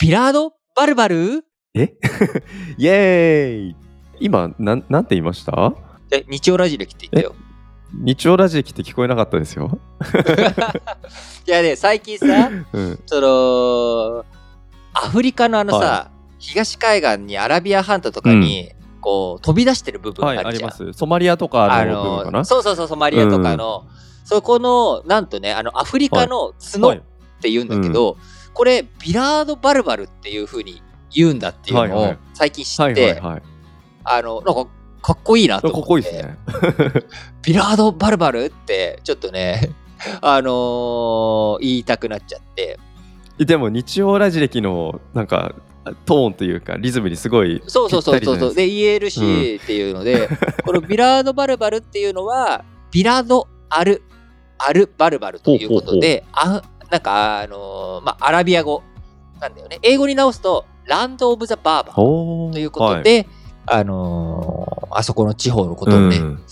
ビラード？バルバル？え？イエーイ今なん、なんて言いました？え、日曜ラジ歴って言ったよ。日曜ラジ歴って聞こえなかったですよ。いやね、最近さ、うん。その、アフリカのあのさ、は東海岸にアラビア半島とかに、こう、飛び出してる部分はい、あるじゃん。あります。ソマリアとかあの部分かな？の、そうそうそう、ソマリアとかの、そこの、なんとね、あの、アフリカの角っはい。て言うんだけど、これ、ビラードバルバルっていう風に言うんだっていうのを最近知はいって。あの、なんか、かっこいいなとか思って。っこいいですね。ビラードバルバルって、ちょっとね、あのー言いたくなっちゃって。でも日曜ラジ歴のなんかトーンというかリズムにすごいそうそうそうそうそう。で、言えるしっていうので、このビラードバルバルっていうのは、ビラドアル、アルバルバルということで、あなんか、あのーまあ、アラビア語なんだよね。英語に直すと、ランド・オブ・ザ・バーバーということで、あのーあそこの地方のことをね、うん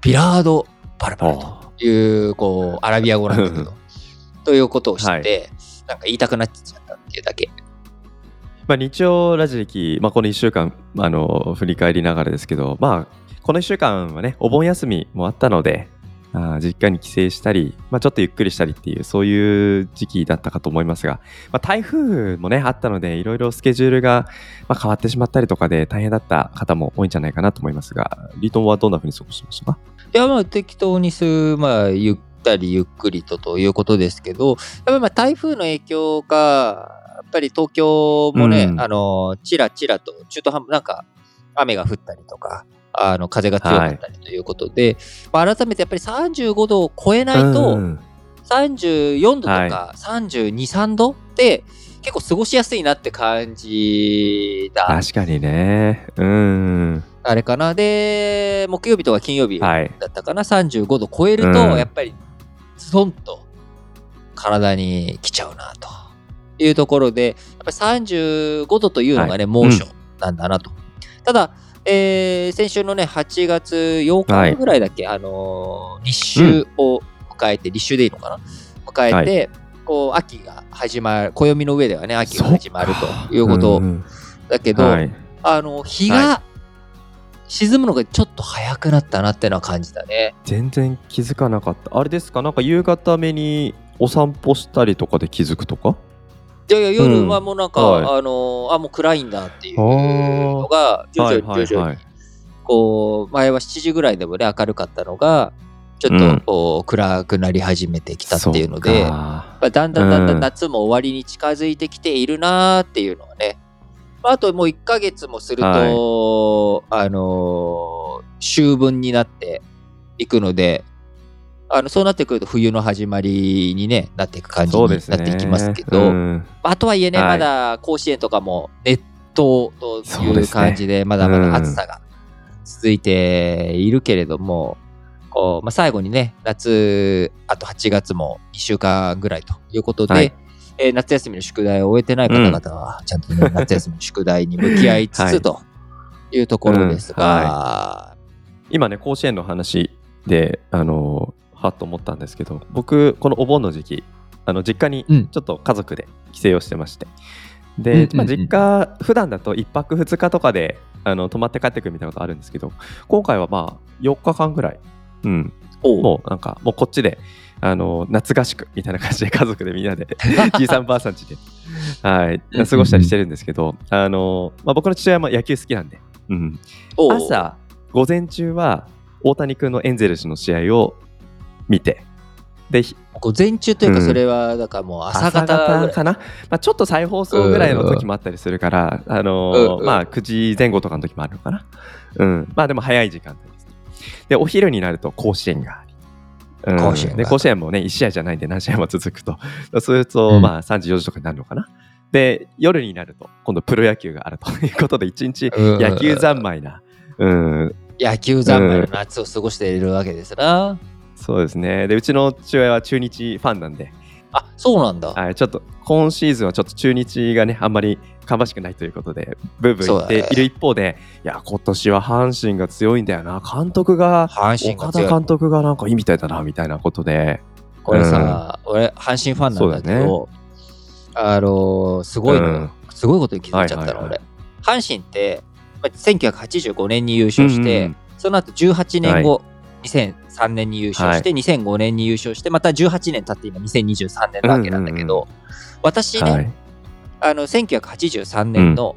ビラード・バルバルとあいう、こう、アラビア語なんだけど、ということを知って、なんか言いたくなっちゃったっていうだけ。まあ、日曜ラジ歴、まあ、この1週間あの振り返りながらですけど、まあ、この1週間はねお盆休みもあったのであー実家に帰省したり、まあ、ちょっとゆっくりしたりっていうそういう時期だったかと思いますが、まあ、台風もねあったのでいろいろスケジュールが、まあ、変わってしまったりとかで大変だった方も多いんじゃないかなと思いますがリートンはどんなふうに過ごしました？かいや、まあ、適当にす、まあ、ゆったりゆっくりとということですけど、やっぱりまあ、台風の影響が、やっぱり東京もね、うん。あの、ちらちらと中途半端、なんか、雨が降ったりとか、あの、風が強かったりということで、まあ、改めてやっぱり35度を超えないと、うん34度とか32、3度って結構過ごしやすいなって感じだ。確かにねうんあれかな。で、木曜日とか金曜日だはいったかな。35度超えると、うんやっぱりズドンと体に来ちゃうなというところで、やっぱり35度というのがね、はい猛暑なんだなと。ただ、えー先週のね、8月8はい日ぐらいだっけ、あのー立秋を迎えて、立秋でいいのかな？迎えて、こう、秋が始まる、暦の上ではね、秋が始まるということんだけど、はい。あの、日はが沈むのがちょっと早くなったなってのは感じたね。全然気づかなかった。あれですか？なんか夕方目にお散歩したりとかで気づくとか？いやいや、夜はもうなんか、はい。あの、あ、もう暗いんだっていうのが、徐々にはいはい徐々にはい、こう、前は7時ぐらいでもね、明るかったのが、ちょっとこう暗くなり始めてきたっていうので、まあ、だんだんだんだうん。ん夏も終わりに近づいてきているなーっていうのはね、まああともう1ヶ月もすると、あのー秋分になっていくので、あのそうなってくると冬の始まりに、ね、なっていく感じになっていきますけど、うん。あとはいえね、はい。まだ甲子園とかも熱湯という感じで、まだまだ暑さが続いているけれども、こうまあ、最後にね、夏、あと8月も2週間ぐらいということで、はい。えー夏休みの宿題を終えてない方々は、ちゃんとね、夏休みの宿題に向き合いつはいつとい。うところですうんが、今ね甲子園の話であのはっと思ったんですけど僕このお盆の時期あの実家にうん。ちょっと家族で帰省をしてまして、うんうんうんで、まあ、実家普段だと1泊2日とかであの泊まって帰ってくるみたいなことあるんですけど今回はまあ4日間ぐらい、うん、もうなんかもうこっちであの夏合宿みたいな感じで家族でみんなで じいさんばあさんちで、はい、過ごしたりしてるんですけど、あのまあ、僕の父親も野球好きなんで、うん、朝午前中は大谷君のエンゼルスの試合を見て。でひ午前中というか、うん。それは、だからもう朝朝方かな、まあ、ちょっと再放送ぐらいの時もあったりするから、あのーうんうん。まあ、9時前後とかの時もあるのかな、うん、まあでも早い時間帯ですでお昼になると甲子園があり。うん。甲子園がで甲子園もね1試合じゃないんで何試合も続くと。そうすると、うん。まあ3時4時とかになるのかな？で夜になると今度プロ野球があるということで 一日うん。野球三昧な、うん、野球三昧の夏を過ごしているわけですな。そうですね。でうちの父親は中日ファンなんで、あ、そうなんだ。はい、ちょっと今シーズンはちょっと中日がねあんまり芳しくないということでブーブー言っている一方で、いや今年は阪神が強いんだよな。監督が阪神が岡田。監督がなんかいいみたいだなみたいなことで。これさ、俺、阪神ファンなんだけど、あのーすごいうん。すごいことに気づいちゃったの、はいはいはい。俺。阪神って、まあ1985年に優勝して、うんうんその後18年後、2003年に優勝して、2005年に優勝して、また18年経って今2023年なわけなんだけど、私ね、はい。あの、1983年の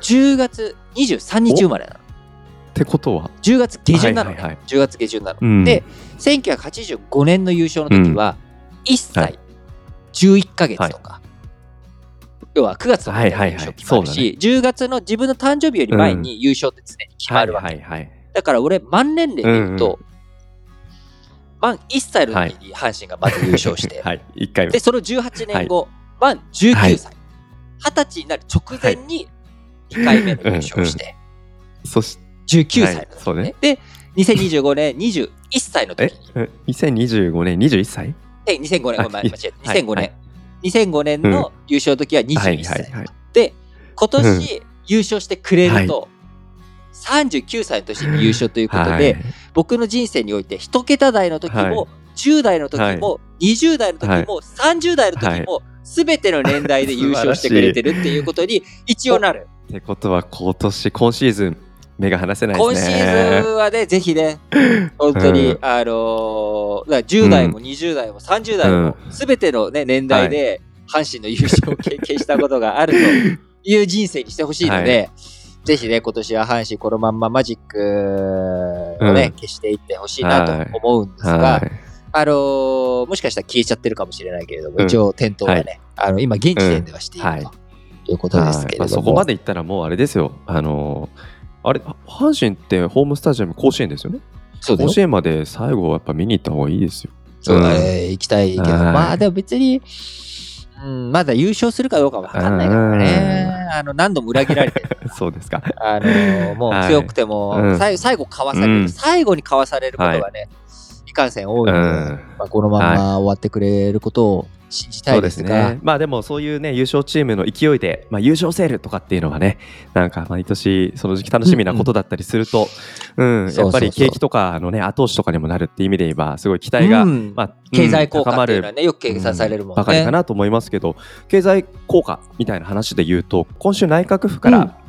10月23日生まれなの。ってことは、10月下旬なのね。はいはいはい。10月下旬なの。うん。で、1985年の優勝の時は、1歳。はい。11ヶ月とか、要は9月とかに優はいはいはい。勝決まるそうし、10月の自分の誕生日より前に優勝って常に決まるわけ。はいはいはい。だから俺、満年齢で言うと、満1歳の時に阪神がまず優勝して、はい、1回目。で、。その18年後、満19はい歳、20歳になる直前に2回目の優勝して、そし19歳の時、はい。そうね。で、2025年21歳の時えに、え2025年21歳？で2005年、あごめん、間違えた。はい2005年、はい2005年の優勝の時ははい21はい歳。はい。で、今年優勝してくれると、39歳の年に優勝ということで、はい。僕の人生において1桁台の時も、はい。10代の時も、20代の時も、30代の時も、すべての年代で優勝してくれてるっていうことに一応なる。ってことは今年、今シーズン、目が離せない今シですね。ーズンはね、ぜひね、本当に、うん。あのーだから10代も20代も30代も、すべての、ね、年代で、阪神の優勝を経験したことがあるという人生にしてほしいので、ぜひね、今年は阪神このまんまマジックをね、うん。消していってほしいなと思うんですが、はい。あのーもしかしたら消えちゃってるかもしれないけれども、うん。一応点灯はね、あの今現時点ではしているうん。とい。うことですけれども、はい。まあ、そこまでいったらもうあれですよ。あのーあれ、阪神ってホームスタジアム甲子園ですよね？甲子園まで最後はやっぱ見に行った方がいいですよ。そうだうん。ね、行きたいけど、はい。まあでも別に、うん、まだ優勝するかどうかわかんないからね。あの、何度も裏切られてる。そうですか。あの、もう強くても、はいうん。最後最後かわされる、うん。最後にかわされることがね、い、かんせん多いので、うん。まあ、このまま終わってくれることを信じたそいうですすね。まあでもそういうね、優勝チームの勢いで、まあ、優勝セールとかっていうのはね、なんか毎年その時期楽しみなことだったりすると、うん、やっぱり景気とかのね、後押しとかにもなるっていう意味で言えば、すごい期待が、うんまあ、経済効うん果っていうのはね、よく計算されるもんね。ばかりかなと思いますけど、経済効果みたいな話で言うと、今週内閣府から、うん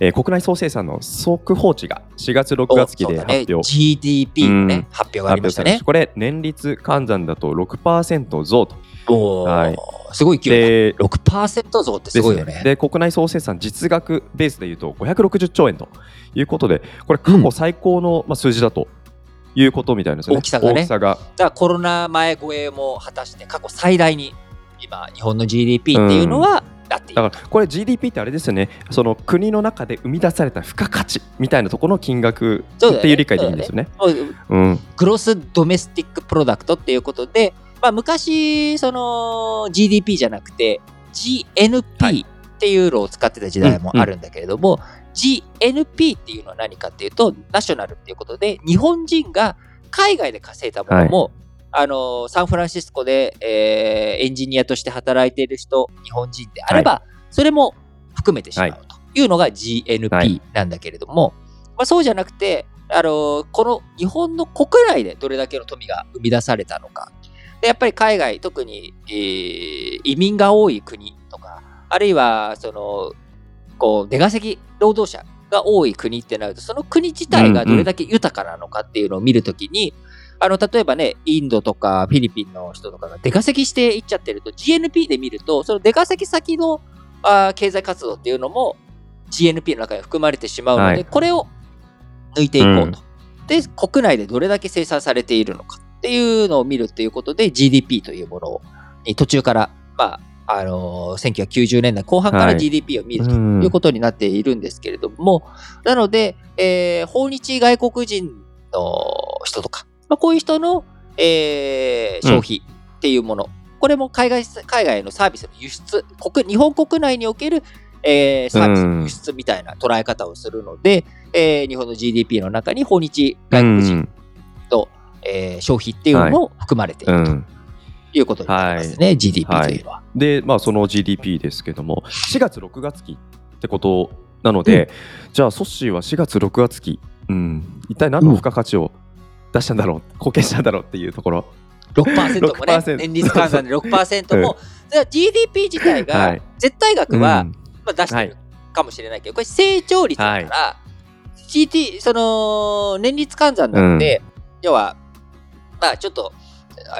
えー国内総生産の速報値が4月6月期で発表。GDP のね、うん発表がありましたね。これ、年率換算だと6%増と。おーはいすごい勢いだ。で6%増ってすごいよね。ですで国内総生産実額ベースでいうと560兆円ということでこれ過去最高の、まあ、数字だということみたいなすよね。大きさがね大きさがだからコロナ前超えも果たして過去最大に今日本の GDP っていうのはなってだからこれ GDP ってあれですよね。その国の中で生み出された付加価値みたいなところの金額っていう理解でいいんですよね。もううん。 Gross Domestic Product っていうことで、まあ、昔その GDP じゃなくては GNP い。っていうのを使ってた時代もあるんだけれども、GNP っていうのは何かっていうと National っていうことで日本人が海外で稼いだものも、あのサンフランシスコで、えーエンジニアとして働いている人日本人であれば、それも含めてしまうと。い。うのが GNP なんだけれども、まあ、そうじゃなくて、あのこの日本の国内でどれだけの富が生み出されたのか。でやっぱり海外、特に、えー移民が多い国とか、あるいはそのこう出稼ぎ労働者が多い国ってなると、その国自体がどれだけ豊かなのかっていうのを見るときに、あの例えばね、インドとかフィリピンの人とかが出稼ぎしていっちゃってると、GNP で見ると、その出稼ぎ先のあー経済活動っていうのも GNP の中に含まれてしまうので、はい。これを抜いていこうと。で、国内でどれだけ生産されているのかっていうのを見るっていうことで GDP というものに途中から、まあ、あのー1990年代後半からはい。GDP を見るとうんいうことになっているんですけれども、なので、えー訪日外国人の人とか、まあ、こういう人の、えー消費っていうもの、これも海外海外のサービスの輸出、国日本国内における、えーサービスの輸出みたいな捉え方をするので、えー日本の GDP の中に訪日外国人と、えー消費っていうのも含まれているとうん。うんいうことになりますね、GDP というのは。で、まあ、その GDP ですけども4月6月期ってことなので、じゃあソッシーは4月6月期、うん、一体何の付加価値を出したんだろう、貢献したんだろうっていうところ。6%もね、6%年率換算で6%も。じゃあ GDP 自体はがい、絶対額は、うん。まあ、出してるかもしれないけど、これ成長率だから、GT、その、年率換算なので、要は、まあちょっと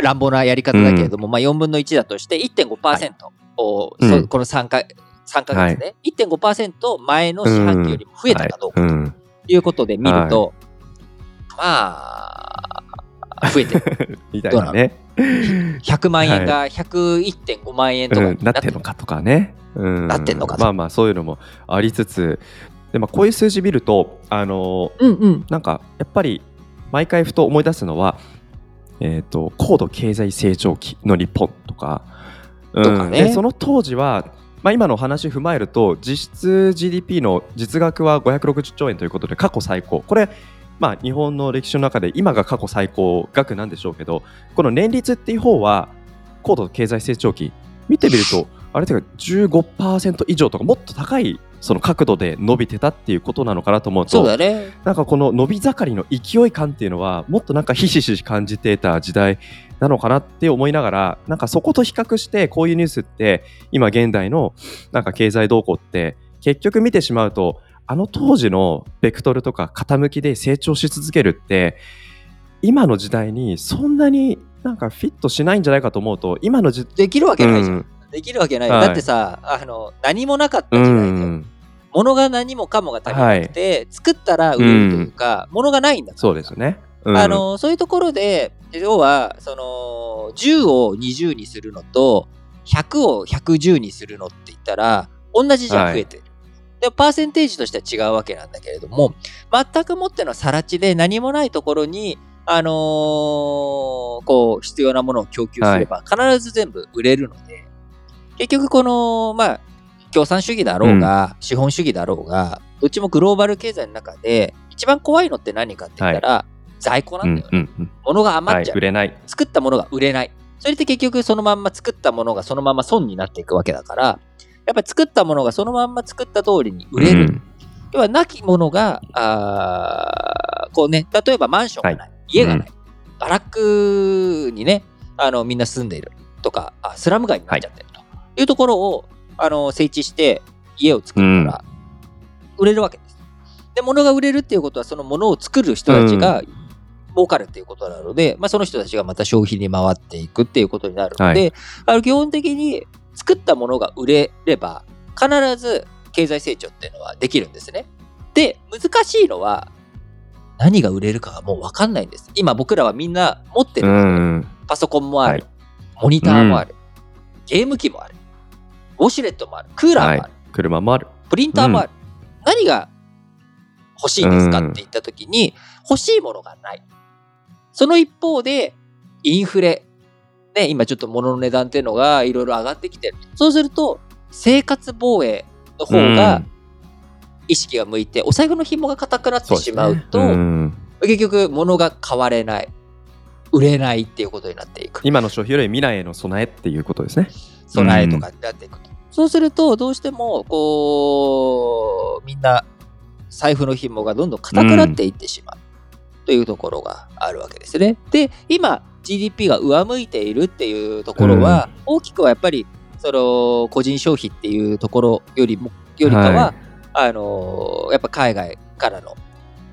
乱暴なやり方だけれども、まあ4分の1だとして1.5%を、うん。そこの3か3ヶ月で、1.5%前の四半期よりも増えたかどうかとはい。うん。いうことで見ると、まあ、増えてる。みたいなね。100万円が101.5万円とかうんになっててるなっんのかとかね。うんなってんのかとまあまあそういうのもありつつ、でまあこういう数字見ると、あのうんうん。なんかやっぱり毎回ふと思い出すのは、えっ、と高度経済成長期の日本とか、うんとかねでその当時は。まあ、今のお話踏まえると実質 GDP の実額は560兆円ということで過去最高これまあ日本の歴史の中で今が過去最高額なんでしょうけどこの年率っていう方は高度経済成長期見てみるとあれてか15%以上とかもっと高いその角度で伸びてたっていうことなのかなと思うとそうだね。なんかこの伸び盛りの勢い感っていうのはもっとなんかひしひし感じていた時代なのかなって思いながらなんかそこと比較してこういうニュースって今現代のなんか経済動向って結局見てしまうとあの当時のベクトルとか傾きで成長し続けるって今の時代にそんなになんかフィットしないんじゃないかと思うと今の時できるわけないじゃん。うんできるわけない。はいだってさ、あの、何もなかったう時代で、ん物が何もかもが足りなくて、作ったら売れるというか、物がないんだそうですよね。うんあのそういうところで要はその10を20にするのと100を110にするのって言ったら同じじゃんはい増えてる。でパーセンテージとしては違うわけなんだけれども全くもってのさら地で何もないところに、あのーこう必要なものを供給すれば必ず全部売れるので、結局このまあ共産主義だろうが、資本主義だろうがどっちもグローバル経済の中で一番怖いのって何かって言ったら、在庫なうんんだよね。うんうん物がはい余っちゃう、売れない。作ったものが売れない。それって結局そのまんま作ったものがそのまま損になっていくわけだから、やっぱり作ったものがそのまんま作った通りに売れる。うん。要は、なきものが、あーこうね、例えばマンションがない、家がない、バラックにね、あの、みんな住んでいる。とか、あスラム街になっちゃってると。いうところを、あの、整地して家を作ったら、売れるわけです。で、物が売れるっていうことは、その物を作る人たちが儲かるっていうことなので、まあ、その人たちがまた消費に回っていくっていうことになるので、はい。あの基本的に作ったものが売れれば、必ず経済成長っていうのはできるんですね。で、難しいのは、何が売れるかがもう分かんないんです。今僕らはみんな持ってるパソコンもある、はいモニターもある、ゲーム機もある、ウォシュレットもある、クーラーもある、はい車もある。プリンターもある。何が欲しいんですかうんって言った時に、欲しいものがない。その一方で、インフレ。ね、今ちょっと物の値段っていうのがいろいろ上がってきてる。そうすると、生活防衛の方が意識が向いて、お財布の紐が硬くなってしまうと、ん結局物が買われない。売れないっていうことになっていく。今の消費より未来への備えっていうことですね。備えとかになっていくと。そうすると、どうしても、こう、みんな、財布の紐がどんどん硬くなっていってしまう。というところがあるわけですね。で、今、GDP が上向いているっていうところは、大きくはやっぱり、その、個人消費っていうところよりも、よりかは、はあの、やっぱ海外からの、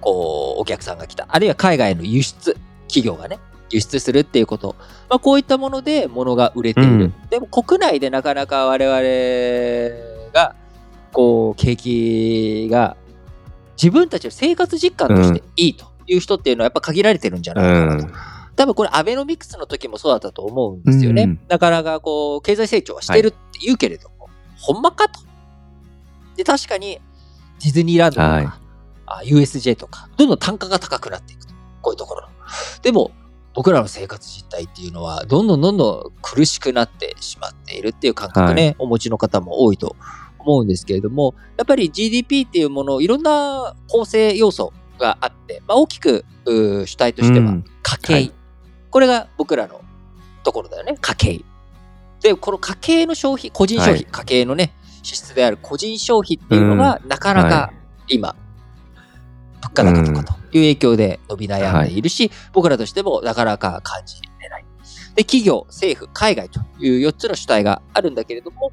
こう、お客さんが来た。あるいは海外の輸出、企業がね、輸出するっていうこと。まあ、こういったもので物が売れている。うんでも国内でなかなか我々が、こう、景気が自分たちの生活実感としていいという人っていうのはやっぱ限られてるんじゃないかなと。うん多分これアベノミクスの時もそうだったと思うんですよね。うんなかなかこう、経済成長はしてるって言うけれども、ほんまかと。で、確かにディズニーランドとか、はいあ USJ とか、どんどん単価が高くなっていくと。こういうところ。でも、僕らの生活実態っていうのは、どんどんどんどん苦しくなってしまっているっていう感覚ね、お持ちの方も多いと思うんですけれども、やっぱり GDP っていうもの、いろんな構成要素があって、まあ、大きく主体としてはうん家計、はいこれが僕らのところだよね、家計。で、この家計の消費、個人消費、はい。家計のね、支出である個人消費っていうのが、なかなはか今、物価高とかという影響で伸び悩んでいるし、僕らとしてもなかなか感じれない。で、企業、政府、海外という4つの主体があるんだけれども、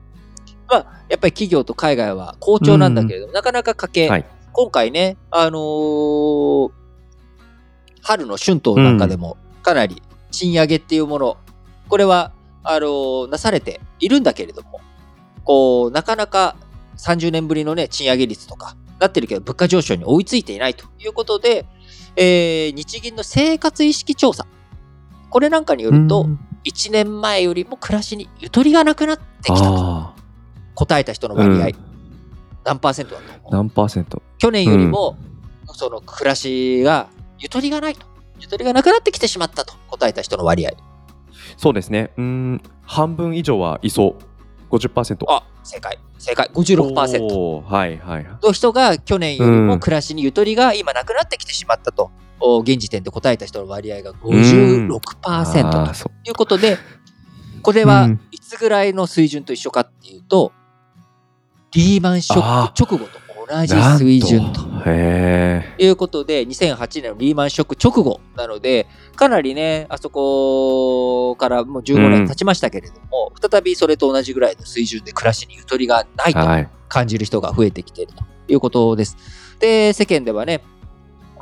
まあ、やっぱり企業と海外は好調なんだけれども、なかなか家計、はい。今回ね、あのー春の春闘なんかでもかなり賃上げっていうもの、これは、あのーなされているんだけれども、こう、なかなか30年ぶりのね、賃上げ率とかなってるけど、物価上昇に追いついていないということで、えー日銀の生活意識調査、これなんかによると、うん。1年前よりも暮らしにゆとりがなくなってきたとあ答えた人の割合、うん。何パーセントだとあ、思う？何パーセント？去年よりも、その暮らしがゆとりがないと。ゆとりがなくなってきてしまったと答えた人の割合。そうですね。うーん、半分以上はいそう。50%。あ、正解。正解。56%おーはいはい。の人が去年よりもうん暮らしにゆとりが今なくなってきてしまったと。お現時点で答えた人の割合が56%ということで、これはうんいつぐらいの水準と一緒かっていうと、リーマンショック直後と同じ水準と。なんへいうことで、2008年のリーマンショック直後なので、かなりね、あそこからもう15年経ちましたけれども、再びそれと同じぐらいの水準で暮らしにゆとりがないえ。とはい。感じる人が増えてきているということです。で、世間ではね、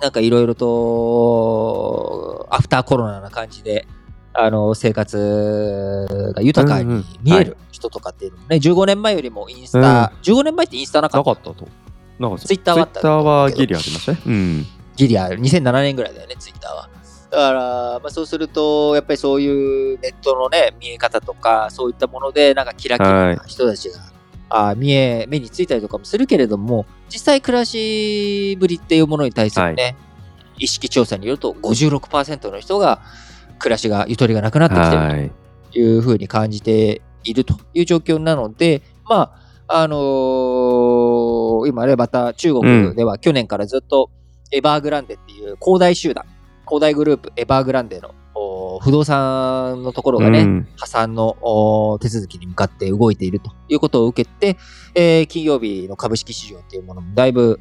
なんかいろいろと、アフターコロナな感じで、あの、生活が豊かに見える人とかっていうのもね、15年前よりもインスタ、15年前ってインスタなかったなかったと。なんかツイッターはあったツイッターはギリありましたね。うん。ギリア、2007年ぐらいだよね、ツイッターは。だから、まあ、そうすると、やっぱりそういうネットのね、見え方とか、そういったもので、なんかキラキラな人たちが、あ見え、目についたりとかもするけれども、実際暮らしぶりっていうものに対するね、意識調査によると56%の人が暮らしがゆとりがなくなってきてるはい。というふうに感じているという状況なので、まあ、あのー今ね、また中国では去年からずっとエバーグランデっていう恒大集団、恒大グループエバーグランデのお不動産のところがね、うん。破産のお手続きに向かって動いているということを受けて、えー金曜日の株式市場っていうものもだいぶ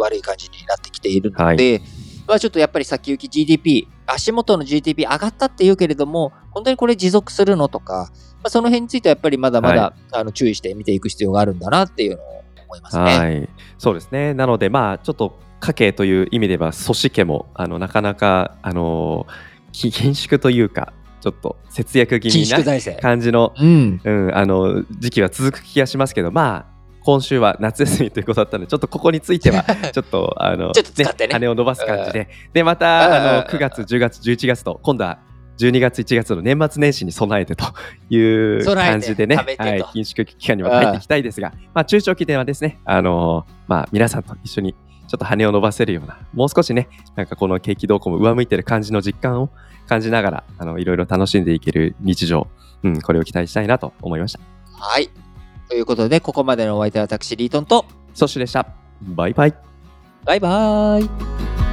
悪い感じになってきているので、まあちょっとやっぱり先行き GDP、足元の GDP 上がったっていうけれども、本当にこれ持続するのとか、まあ、その辺についてはやっぱりまだまだ、はあの注意して見ていく必要があるんだなっていうのを思いますね。はい、そうですね。なので、まあ、ちょっと家計という意味では、組織家もあのなかなか、あのき緊縮というか、ちょっと節約気緊味な。感じの、うん。うん、あの時期は続く気がしますけど、まあ、今週は夏休みということだったので、ちょっとここについては、ちょっと、あの、ちょっと使ってね羽を伸ばす感じで、で、まうんた、あの、9月、10月、11月と、今度は、12月、1月の年末年始に備えてという感じでね、はい、緊縮期間にまた入っていきたいですが、まあ、中長期ではですね、あのまあ、皆さんと一緒にちょっと羽を伸ばせるような、もう少しね、なんかこの景気動向も上向いてる感じの実感を感じながら、あの、いろいろ楽しんでいける日常、うん、これを期待したいなと思いました。はい。ということで、ここまでのお相手は私、リートンと、ソッシュでした。バイバイ。バイバーイ。